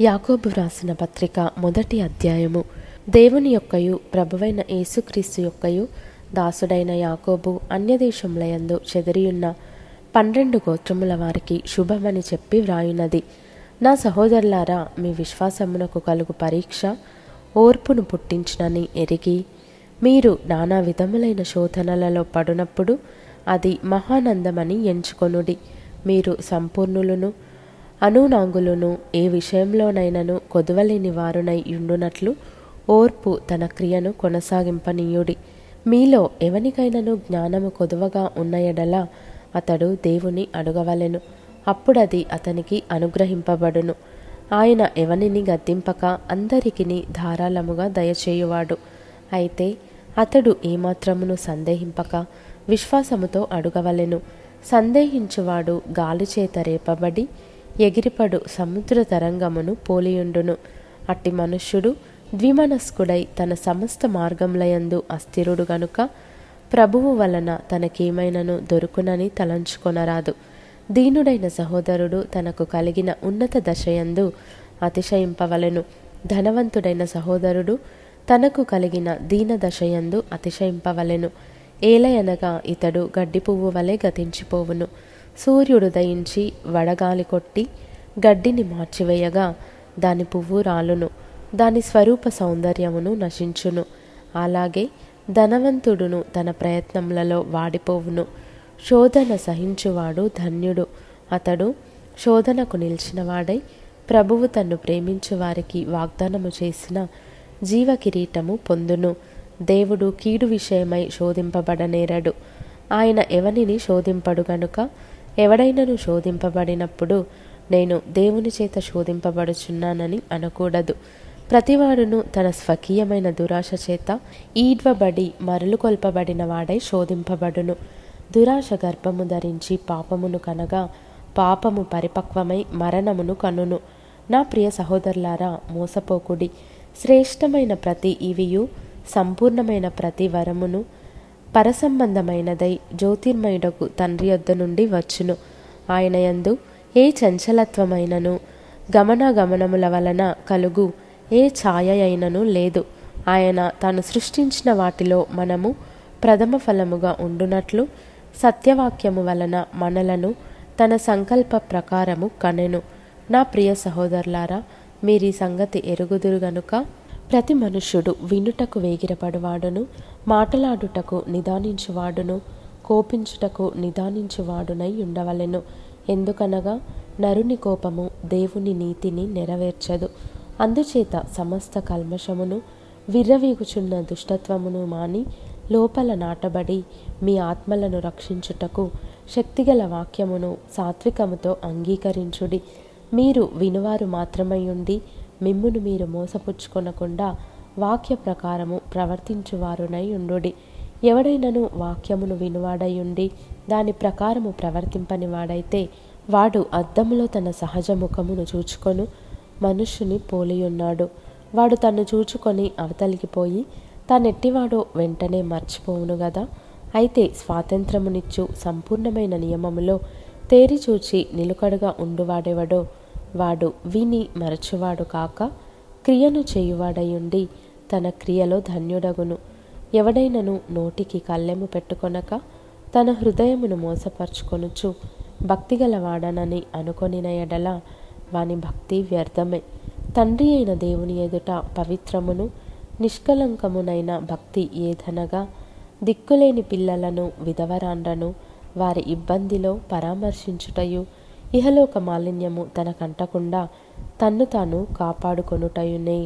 యాకోబు వ్రాసిన పత్రిక మొదటి అధ్యాయము. దేవుని యొక్కయు ప్రభువైన యేసుక్రీస్తు యొక్కయు దాసుడైన యాకోబు అన్యదేశములయందు చెదిరియున్న పన్నెండు గోత్రముల వారికి శుభమని చెప్పి వ్రాయున్నది నా సహోదరులారా మీ విశ్వాసమునకు కలుగు పరీక్ష ఓర్పును పుట్టించునని ఎరిగి మీరు నానా విధములైన శోధనలలో పడునప్పుడు అది మహానందమని ఎంచుకొనుడి. మీరు సంపూర్ణులను అనునాంగులను ఏ విషయంలోనైనను కొదవలేని వారునై యుండునట్లు ఓర్పు తన క్రియను కొనసాగింపనీయుడి. మీలో ఎవనికైనను జ్ఞానము కొదువగా ఉన్న ఎడల అతడు దేవుని అడగవలెను. అప్పుడది అతనికి అనుగ్రహింపబడును. ఆయన ఎవనిని గద్దింపక అందరికిని ధారాళముగా దయచేయువాడు. అయితే అతడు ఏమాత్రమును సందేహింపక విశ్వాసముతో అడుగవలెను. సందేహించువాడు గాలిచేత రేపబడి ఎగిరిపడు సముద్ర తరంగమును పోలియుండును. అట్టి మనుష్యుడు ద్విమనస్కుడై తన సమస్త మార్గములయందు అస్థిరుడు గనుక ప్రభువు వలన తనకేమైనను దొరుకునని తలంచుకొనరాదు. దీనుడైన సహోదరుడు తనకు కలిగిన ఉన్నత దశయందు అతిశయింపవలెను. ధనవంతుడైన సహోదరుడు తనకు కలిగిన దీన దశయందు అతిశయింపవలెను. ఏలయనగా ఇతడు గడ్డి పువ్వు వలె గతించిపోవును. సూర్యుడు దయించి వడగాలి కొట్టి గడ్డిని మార్చివేయగా దాని పువ్వు రాలును దాని స్వరూప సౌందర్యమును నశించును. అలాగే ధనవంతుడును తన ప్రయత్నములలో వాడిపోవును. శోధన సహించువాడు ధన్యుడు. అతడు శోధనకు నిలిచినవాడై ప్రభువు తన్ను ప్రేమించు వారికి వాగ్దానము చేసిన జీవ కిరీటము పొందును. దేవుడు కీడు విషయమై శోధింపబడనేరడు. ఆయన ఎవనిని శోధింపడు గనుక ఎవడైనను శోధింపబడినప్పుడు నేను దేవుని చేత శోధింపబడుచున్నానని అనకూడదు. ప్రతివాడును తన స్వకీయమైన దురాశ చేత ఈడ్వబడి మరలు కొల్పబడిన వాడై శోధింపబడును. దురాశ గర్భము ధరించి పాపమును కనగా పాపము పరిపక్వమై మరణమును కనును. నా ప్రియ సహోదరులారా మోసపోకుడి శ్రేష్టమైన ప్రతి ఇవియు సంపూర్ణమైన ప్రతి వరమును పరసంబంధమైనదై జ్యోతిర్మయుడకు తండ్రి యొద్ద నుండి వచ్చును. ఆయన యందు ఏ చంచలత్వమైనను గమనాగమనముల వలన కలుగు ఏ ఛాయ అయినను లేదు. ఆయన తాను సృష్టించిన వాటిలో మనము ప్రథమ ఫలముగా ఉండునట్లు సత్యవాక్యము వలన మనలను తన సంకల్ప ప్రకారము కనెను. నా ప్రియ సహోదరులారా మీరీ సంగతి ఎరుగుదురు గనుక ప్రతి మనుష్యుడు వినుటకు వేగిరపడువాడును. మాటలాడుటకు నిదానించువాడును కోపించుటకు నిదానించువాడునై ఉండవలెను. ఎందుకనగా నరుని కోపము దేవుని నీతిని నెరవేర్చదు. అందుచేత సమస్త కల్మషమును విర్రవీగుచున్న దుష్టత్వమును మాని లోపల నాటబడి మీ ఆత్మలను రక్షించుటకు శక్తిగల వాక్యమును సాత్వికముతో అంగీకరించుడి. మీరు వినువారు మాత్రమై ఉండి మిమ్మును మీరు మోసపుచ్చుకొనకుండా వాక్య ప్రకారము ప్రవర్తించువారునై ఉండుడి. ఎవడైనను వాక్యమును వినువాడై ఉండి దాని ప్రకారము ప్రవర్తింపని వాడైతే వాడు అద్దములో తన సహజ ముఖమును చూచుకొను మనుష్యుని పోలియున్నాడు. వాడు తన్ను చూచుకొని అవతలికి పోయి తానెట్టివాడో వెంటనే మర్చిపోవును గదా. అయితే స్వాతంత్రమునిచ్చు సంపూర్ణమైన నియమములో తేరిచూచి నిలుకడగా ఉండువాడెవడో వాడు విని మరచువాడు కాక క్రియను చేయువాడయుండి తన క్రియలో ధన్యుడగును. ఎవడైనను నోటికి కళ్ళెము పెట్టుకొనక తన హృదయమును మోసపరుచుకొనుచు భక్తిగలవాడనని అనుకొనిన ఎడల వాని భక్తి వ్యర్థమే. తండ్రి అయిన దేవుని ఎదుట పవిత్రమును నిష్కలంకమునైన భక్తి ఏదనగా దిక్కులేని పిల్లలను విధవరాండ్రను వారి ఇబ్బందిలో పరామర్శించుటయు ఇహలోక మాలిన్యము తనకంటకుండా తన్ను తాను కాపాడుకొనుటయునే